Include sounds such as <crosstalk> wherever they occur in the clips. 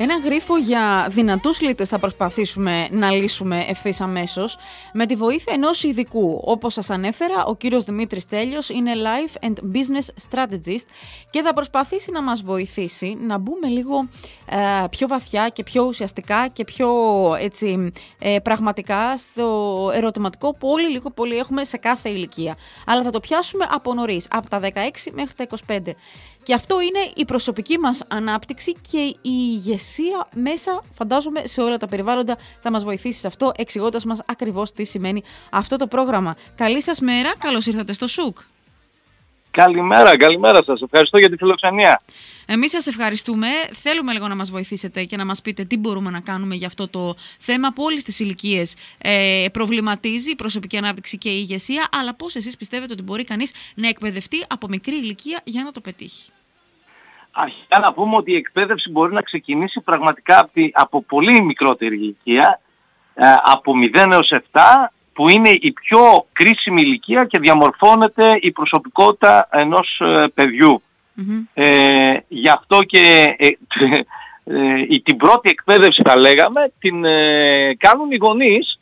Ένα γρίφο για δυνατούς λίτε θα προσπαθήσουμε να λύσουμε ευθύς αμέσως με τη βοήθεια ενός ειδικού. Όπως σας ανέφερα, ο κύριος Δημήτρης Τσέλιος είναι Life and Business Strategist και θα προσπαθήσει να μας βοηθήσει να μπούμε λίγο ε, πιο βαθιά και πιο ουσιαστικά και πιο έτσι, ε, πραγματικά στο ερωτηματικό που όλοι λίγο πολύ έχουμε σε κάθε ηλικία. Αλλά θα το πιάσουμε από νωρίς, από τα 16 μέχρι τα 25. Και αυτό είναι η προσωπική μας ανάπτυξη και η ηγεσία μέσα, φαντάζομαι, σε όλα τα περιβάλλοντα θα μας βοηθήσει σε αυτό, εξηγώντας μας ακριβώς τι σημαίνει αυτό το πρόγραμμα. Καλή σας μέρα, καλώς ήρθατε στο ΣΟΥΚ. Καλημέρα, καλημέρα σας. Ευχαριστώ για τη φιλοξενία. Εμείς σας ευχαριστούμε. Θέλουμε λίγο να μας βοηθήσετε και να μας πείτε τι μπορούμε να κάνουμε για αυτό το θέμα που όλες τις ηλικίες ε, προβληματίζει η προσωπική ανάπτυξη και η ηγεσία, αλλά πώς εσείς πιστεύετε ότι μπορεί κανείς να εκπαιδευτεί από μικρή ηλικία για να το πετύχει. Αρχικά να πούμε ότι η εκπαίδευση μπορεί να ξεκινήσει πραγματικά από πολύ μικρότερη ηλικία, ε, από 0 έως 7, που είναι η πιο κρίσιμη ηλικία και διαμορφώνεται η προσωπικότητα ενός ε, παιδιου Ε, γι' αυτό και ε, ε, την πρώτη εκπαίδευση θα λέγαμε την κάνουν οι γονείς,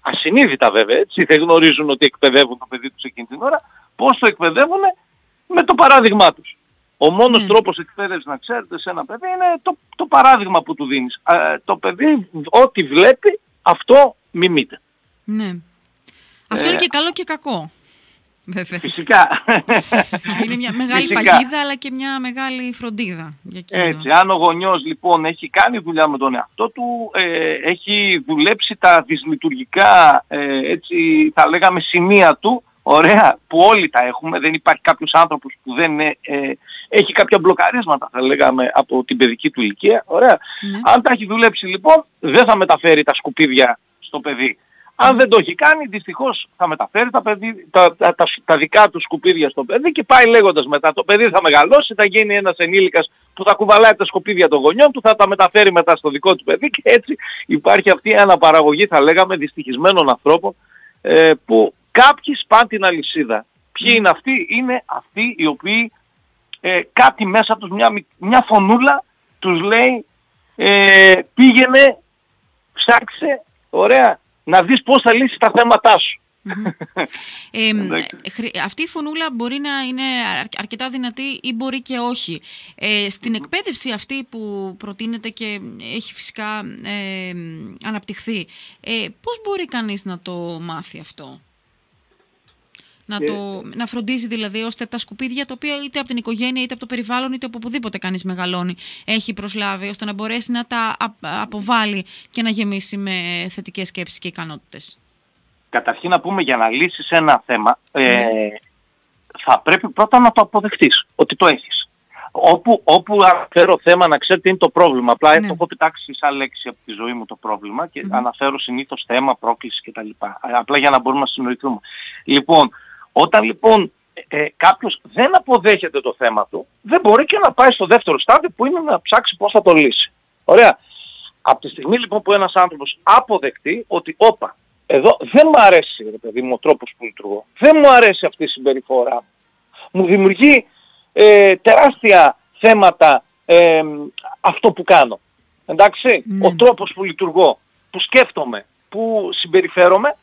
ασυνείδητα βέβαια, έτσι, δεν γνωρίζουν ότι εκπαιδεύουν το παιδί τους εκείνη την ώρα, πώς το εκπαιδεύουν με το παράδειγμά τους. Ο μόνος mm. τρόπος εκπαίδευσης να ξέρετε σε ένα παιδί είναι το, το παράδειγμα που του δίνεις. το παιδί ό,τι βλέπει αυτό μιμείται. Ναι. Αυτό είναι ε, και καλό και κακό. Βέβαια. Φυσικά. Είναι μια μεγάλη Φυσικά. παγίδα αλλά και μια μεγάλη φροντίδα για Έτσι, αν ο γονιός λοιπόν έχει κάνει δουλειά με τον εαυτό του, ε, έχει δουλέψει τα δυσλειτουργικά, ε, έτσι θα λέγαμε σημεία του, ωραία, που όλοι τα έχουμε, δεν υπάρχει κάποιος άνθρωπος που δεν ε, έχει κάποια μπλοκαρίσματα θα λέγαμε από την παιδική του ηλικία, ωραία. Ναι. Αν τα έχει δουλέψει λοιπόν δεν θα μεταφέρει τα σκουπίδια στο παιδί. Αν δεν το έχει κάνει, δυστυχώς θα μεταφέρει τα, παιδί, τα, τα, τα, δικά του σκουπίδια στο παιδί και πάει λέγοντας μετά. Το παιδί θα μεγαλώσει, θα γίνει ένας ενήλικας που θα κουβαλάει τα σκουπίδια των γονιών του, θα τα μεταφέρει μετά στο δικό του παιδί και έτσι υπάρχει αυτή η αναπαραγωγή, θα λέγαμε, δυστυχισμένων ανθρώπων ε, που κάποιοι σπάνε την αλυσίδα. Ποιοι είναι αυτοί, είναι αυτοί οι οποίοι ε, κάτι μέσα τους, μια, μια φωνούλα τους λέει ε, πήγαινε, ψάξε, ωραία, να δεις πώς θα λύσεις τα θέματά σου. <laughs> ε, αυτή η φωνούλα μπορεί να είναι αρκετά δυνατή ή μπορεί και όχι. Ε, στην εκπαίδευση αυτή που προτείνεται και έχει φυσικά ε, αναπτυχθεί, ε, πώς μπορεί κανείς να το μάθει αυτό; Να, το, να φροντίζει δηλαδή ώστε τα σκουπίδια τα οποία είτε από την οικογένεια είτε από το περιβάλλον είτε από οπουδήποτε κανείς μεγαλώνει έχει προσλάβει ώστε να μπορέσει να τα αποβάλει και να γεμίσει με θετικές σκέψεις και ικανότητες. Καταρχήν να πούμε για να λύσεις ένα θέμα ε, ναι. θα πρέπει πρώτα να το αποδεχτείς ότι το έχεις. Όπου, όπου αναφέρω θέμα να ξέρετε είναι το πρόβλημα. Απλά ναι. έχω πετάξει σαν λέξη από τη ζωή μου το πρόβλημα και αναφέρω συνήθως θέμα, πρόκληση κτλ. Απλά για να μπορούμε να συνοηθούμε. Λοιπόν, όταν λοιπόν ε, κάποιος δεν αποδέχεται το θέμα του, δεν μπορεί και να πάει στο δεύτερο στάδιο που είναι να ψάξει πώς θα το λύσει. Ωραία. Από τη στιγμή λοιπόν που ένας άνθρωπος αποδεκτεί ότι όπα, εδώ δεν μου αρέσει ρε παιδί μου ο τρόπος που λειτουργώ, δεν μου αρέσει αυτή η συμπεριφορά, μου δημιουργεί ε, τεράστια θέματα ε, αυτό που κάνω. Εντάξει, ο ναι. τρόπος που λειτουργώ, που σκέφτομαι, που συμπεριφέρομαι,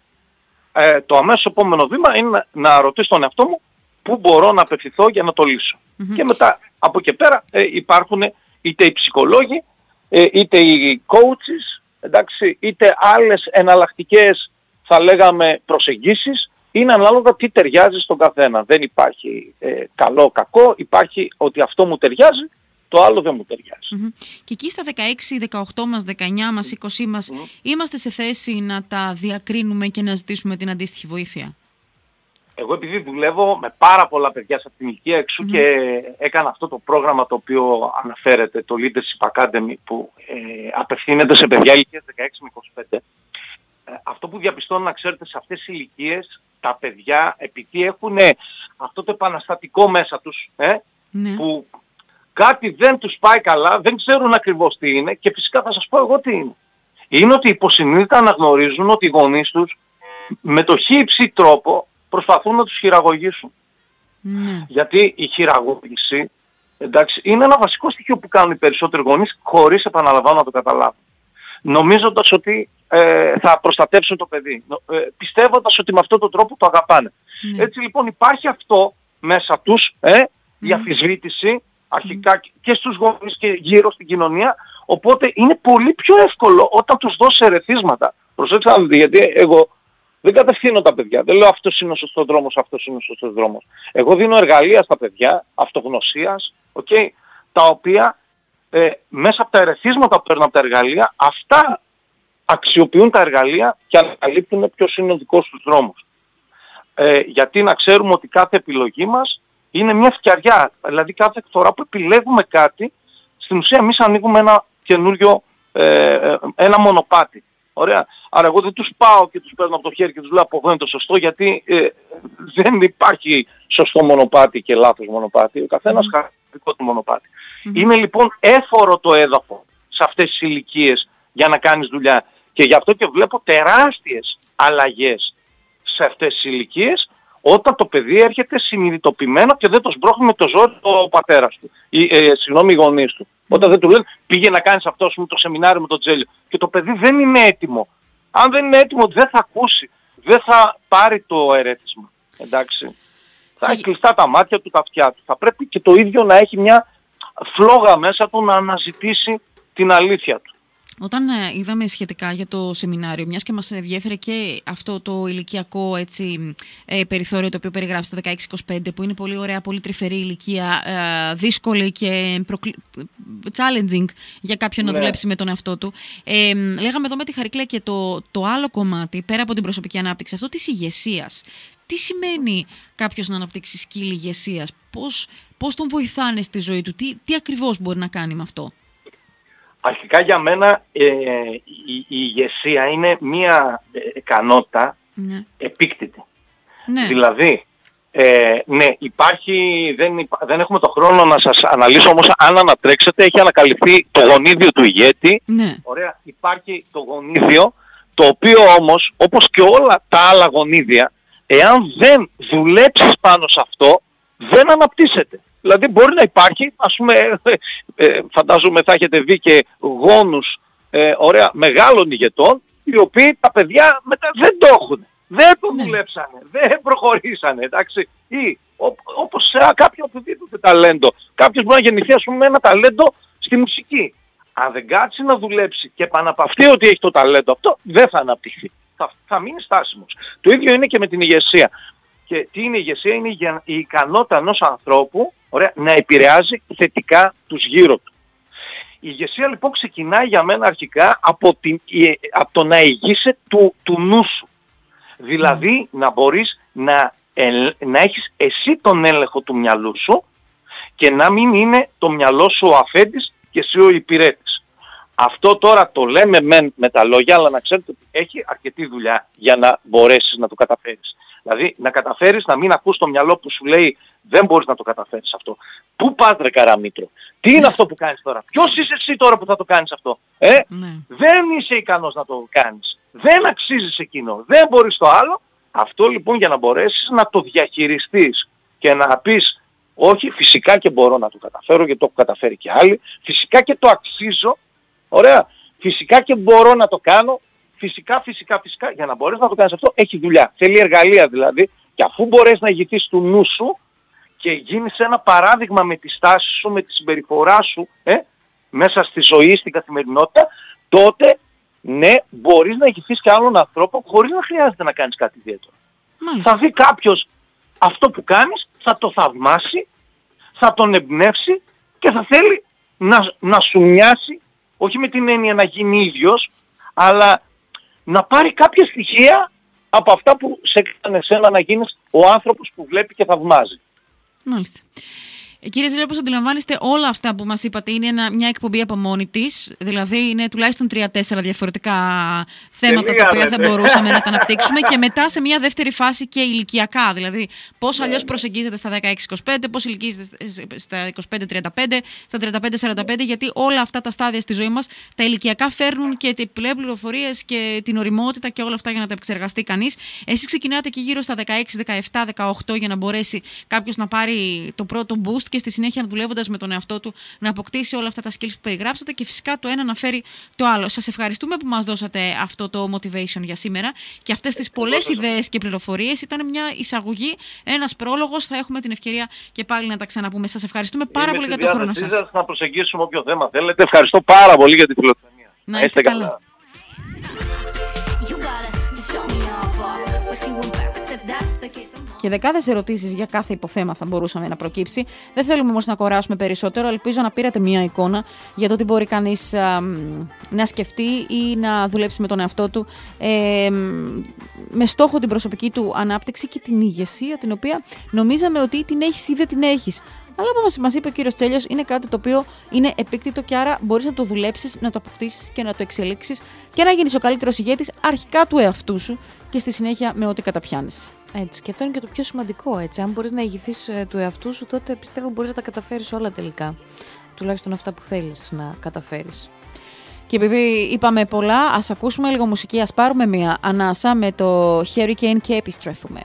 ε, το αμέσως επόμενο βήμα είναι να, ρωτήσω τον εαυτό μου πού μπορώ να απευθυνθώ για να το λυσω Και μετά από εκεί πέρα ε, υπάρχουν είτε οι ψυχολόγοι, ε, είτε οι coaches, εντάξει, είτε άλλες εναλλακτικές θα λέγαμε προσεγγίσεις, είναι ανάλογα τι ταιριάζει στον καθένα. Δεν υπάρχει ε, καλό κακό, υπάρχει ότι αυτό μου ταιριάζει το άλλο δεν μου ταιριαζει Και εκεί στα 16, 18 μας, 19 μας, 20 μας, είμαστε σε θέση να τα διακρίνουμε και να ζητήσουμε την αντίστοιχη βοήθεια; Εγώ επειδή δουλεύω με πάρα πολλά παιδιά σε αυτήν την ηλικία και έκανα αυτό το πρόγραμμα το οποίο αναφέρεται, το Leadership Academy, που ε, απευθύνεται σε παιδιά ηλικίας 16 με 25. Ε, αυτό που διαπιστώνω να ξέρετε σε αυτές τις ηλικίες, τα παιδιά επειδή έχουν αυτό το επαναστατικό μέσα τους, ε, ναι. που κάτι δεν τους πάει καλά, δεν ξέρουν ακριβώς τι είναι και φυσικά θα σας πω εγώ τι είναι. Είναι ότι υποσυνείδητα αναγνωρίζουν ότι οι γονείς τους με το χύψη τρόπο προσπαθούν να τους χειραγωγήσουν. Ναι. Γιατί η χειραγώγηση Εντάξει, είναι ένα βασικό στοιχείο που κάνουν οι περισσότεροι γονείς χωρίς επαναλαμβάνω να το καταλάβουν. Νομίζοντας ότι ε, θα προστατεύσουν το παιδί. Ε, πιστεύοντας ότι με αυτόν τον τρόπο το αγαπάνε. Ναι. Έτσι λοιπόν υπάρχει αυτό μέσα τους, ε, η αφισβήτηση αρχικά και στους γονείς και γύρω στην κοινωνία, οπότε είναι πολύ πιο εύκολο όταν τους δώσει ερεθίσματα. Προσέξτε να δείτε, γιατί εγώ δεν κατευθύνω τα παιδιά. Δεν λέω αυτός είναι ο σωστός δρόμος, αυτός είναι ο σωστός δρόμος. Εγώ δίνω εργαλεία στα παιδιά, αυτογνωσίας, okay, τα οποία ε, μέσα από τα ερεθίσματα που παίρνουν από τα εργαλεία, αυτά αξιοποιούν τα εργαλεία και ανακαλύπτουν ποιος είναι ο δικός τους δρόμος. Ε, γιατί να ξέρουμε ότι κάθε επιλογή μας είναι μια φτιαριά. Δηλαδή κάθε φορά που επιλέγουμε κάτι, στην ουσία εμείς ανοίγουμε ένα καινούριο, ε, ε, ένα μονοπάτι. Ωραία. Άρα εγώ δεν τους πάω και τους παίρνω από το χέρι και τους λέω από εδώ είναι το σωστό γιατί ε, δεν υπάρχει σωστό μονοπάτι και λάθος μονοπάτι. Ο καθένας mm. δικό του μονοπάτι. Είναι λοιπόν έφορο το έδαφο σε αυτές τις ηλικίες για να κάνεις δουλειά. Και γι' αυτό και βλέπω τεράστιες αλλαγές σε αυτές τις ηλικίες όταν το παιδί έρχεται συνειδητοποιημένο και δεν το σμπρώχνει με το ζόρι ο πατέρας του, ή, ε, συγγνώμη οι γονείς του. Όταν δεν του λένε πήγε να κάνεις αυτό με το σεμινάριο με το τζέλιο. Και το παιδί δεν είναι έτοιμο. Αν δεν είναι έτοιμο δεν θα ακούσει, δεν θα πάρει το ερέθισμα. Εντάξει. Θα έχει κλειστά τα μάτια του, τα αυτιά του. Θα πρέπει και το ίδιο να έχει μια φλόγα μέσα του να αναζητήσει την αλήθεια του. Όταν ε, είδαμε σχετικά για το σεμινάριο, μιας και μας ενδιέφερε και αυτό το ηλικιακό έτσι, ε, περιθώριο το οποίο περιγράφει το 16-25, που είναι πολύ ωραία, πολύ τρυφερή ηλικία, ε, δύσκολη και προκλη... challenging για κάποιον να ναι. δουλέψει με τον εαυτό του. Ε, λέγαμε εδώ με τη Χαρικλέ και το, το άλλο κομμάτι, πέρα από την προσωπική ανάπτυξη, αυτό της ηγεσίας. Τι σημαίνει κάποιος να αναπτύξει σκύλη ηγεσίας, πώς, πώς τον βοηθάνε στη ζωή του, τι, τι ακριβώς μπορεί να κάνει με αυτό; Αρχικά για μένα ε, η, η ηγεσία είναι μία ε, ικανότητα ναι. επίκτητη. Ναι. Δηλαδή, ε, ναι, υπάρχει, δεν, δεν έχουμε το χρόνο να σας αναλύσω, όμως αν ανατρέξετε έχει ανακαλυφθεί το γονίδιο του ηγέτη. Ναι. Ωραία, υπάρχει το γονίδιο, το οποίο όμως, όπως και όλα τα άλλα γονίδια, εάν δεν δουλέψεις πάνω σε αυτό, δεν αναπτύσσεται. Δηλαδή μπορεί να υπάρχει, ας πούμε, ε, φαντάζομαι θα έχετε δει και γόνους ε, ωραία, μεγάλων ηγετών, οι οποίοι τα παιδιά μετά δεν το έχουν. Δεν το ναι. δουλέψανε, δεν προχωρήσανε, εντάξει. Ή όπως σε κάποιο οποιοδήποτε ταλέντο. Κάποιος μπορεί να γεννηθεί ας πούμε με ένα ταλέντο στη μουσική. Αν δεν κάτσει να δουλέψει και επαναπαυτεί ότι έχει το ταλέντο αυτό, δεν θα αναπτυχθεί. Θα, θα μείνει στάσιμος. Το ίδιο είναι και με την ηγεσία. Και τι είναι η ηγεσία, είναι η ικανότητα ενός ανθρώπου ωραία, να επηρεάζει θετικά τους γύρω του. Η ηγεσία λοιπόν ξεκινάει για μένα αρχικά από, την, από το να ηγείσαι του, του νου σου. Δηλαδή να μπορείς να, να έχεις εσύ τον έλεγχο του μυαλού σου και να μην είναι το μυαλό σου ο αφέντης και εσύ ο υπηρέτης. Αυτό τώρα το λέμε με, με τα λόγια, αλλά να ξέρετε ότι έχει αρκετή δουλειά για να μπορέσεις να το καταφέρεις. Δηλαδή να καταφέρεις να μην ακούς το μυαλό που σου λέει δεν μπορείς να το καταφέρεις αυτό. Πού πας ρε Καραμήτρο. Τι είναι αυτό που κάνεις τώρα; Ποιος είσαι εσύ τώρα που θα το κάνεις αυτό; Ε; Ναι. Δεν είσαι ικανός να το κάνεις. Δεν αξίζεις εκείνο. Δεν μπορείς το άλλο. Αυτό λοιπόν για να μπορέσεις να το διαχειριστείς και να πεις όχι φυσικά και μπορώ να το καταφέρω γιατί το έχω καταφέρει και άλλοι. Φυσικά και το αξίζω. Ωραία. Φυσικά και μπορώ να το κάνω. Φυσικά, φυσικά, φυσικά, για να μπορείς να το κάνεις αυτό, έχει δουλειά. Θέλει εργαλεία δηλαδή. Και αφού μπορείς να ηγηθείς του νου σου και γίνεις ένα παράδειγμα με τη στάση σου, με τη συμπεριφορά σου, ε, μέσα στη ζωή, στην καθημερινότητα, τότε ναι, μπορείς να ηγηθείς και άλλον ανθρώπο χωρίς να χρειάζεται να κάνεις κάτι ιδιαίτερο. Θα δει κάποιος αυτό που κάνεις, θα το θαυμάσει, θα τον εμπνεύσει και θα θέλει να, να σου μοιάσει, όχι με την έννοια να γίνει ίδιος, αλλά να πάρει κάποια στοιχεία από αυτά που σε έκανε εσένα να γίνεις ο άνθρωπος που βλέπει και θαυμάζει. Μάλιστα. Ε, κύριε Ζήλε, όπως αντιλαμβάνεστε, όλα αυτά που μας είπατε είναι ένα, μια εκπομπή από μόνη της. Δηλαδή, είναι τουλάχιστον τρία-τέσσερα διαφορετικά θέματα τα οποία θα μπορούσαμε να τα αναπτύξουμε. Και μετά σε μια δεύτερη φάση και ηλικιακά. Δηλαδή, πώς ναι, αλλιώς ναι. προσεγγίζεται στα 16-25, πώς ηλικίζεται στα 25-35, στα 35-45. Γιατί όλα αυτά τα στάδια στη ζωή μας, τα ηλικιακά φέρνουν και τι πλέον πληροφορίες και την οριμότητα και όλα αυτά για να τα επεξεργαστεί κανείς. Εσείς ξεκινάτε και γύρω στα 16, 17, 18 για να μπορέσει κάποιος να πάρει το πρώτο boost και στη συνέχεια δουλεύοντας με τον εαυτό του να αποκτήσει όλα αυτά τα skills που περιγράψατε και φυσικά το ένα να φέρει το άλλο. Σας ευχαριστούμε που μας δώσατε αυτό το motivation για σήμερα και αυτές τις πολλές ιδέες και πληροφορίες. Ήταν μια εισαγωγή, ένας πρόλογος. Θα έχουμε την ευκαιρία και πάλι να τα ξαναπούμε. Σας ευχαριστούμε πάρα πολύ για το χρόνο σας. να προσεγγίσουμε όποιο θέμα θέλετε. Ευχαριστώ πάρα πολύ για τη φιλοξενία. Να είστε καλά. Και δεκάδες ερωτήσεις για κάθε υποθέμα θα μπορούσαμε να προκύψει. Δεν θέλουμε όμως να κοράσουμε περισσότερο. Ελπίζω να πήρατε μία εικόνα για το τι μπορεί κανείς να σκεφτεί ή να δουλέψει με τον εαυτό του ε, με στόχο την προσωπική του ανάπτυξη και την ηγεσία, την οποία νομίζαμε ότι την έχεις ή δεν την έχεις. Αλλά όπως μας είπε ο κύριος Τσέλιος, είναι κάτι το οποίο είναι επίκτητο και άρα μπορείς να το δουλέψεις, να το αποκτήσεις και να το εξελίξεις και να γίνεις ο καλύτερος ηγέτης αρχικά του εαυτού σου και στη συνέχεια με ό,τι καταπιάνεις. Έτσι. Και αυτό είναι και το πιο σημαντικό. Έτσι. Αν μπορείς να ηγηθείς ε, του εαυτού σου, τότε πιστεύω μπορείς να τα καταφέρεις όλα τελικά. Τουλάχιστον αυτά που θέλεις να καταφέρεις. Και επειδή είπαμε πολλά, ας ακούσουμε λίγο μουσική, ας πάρουμε μια ανάσα με το Hurricane και επιστρέφουμε.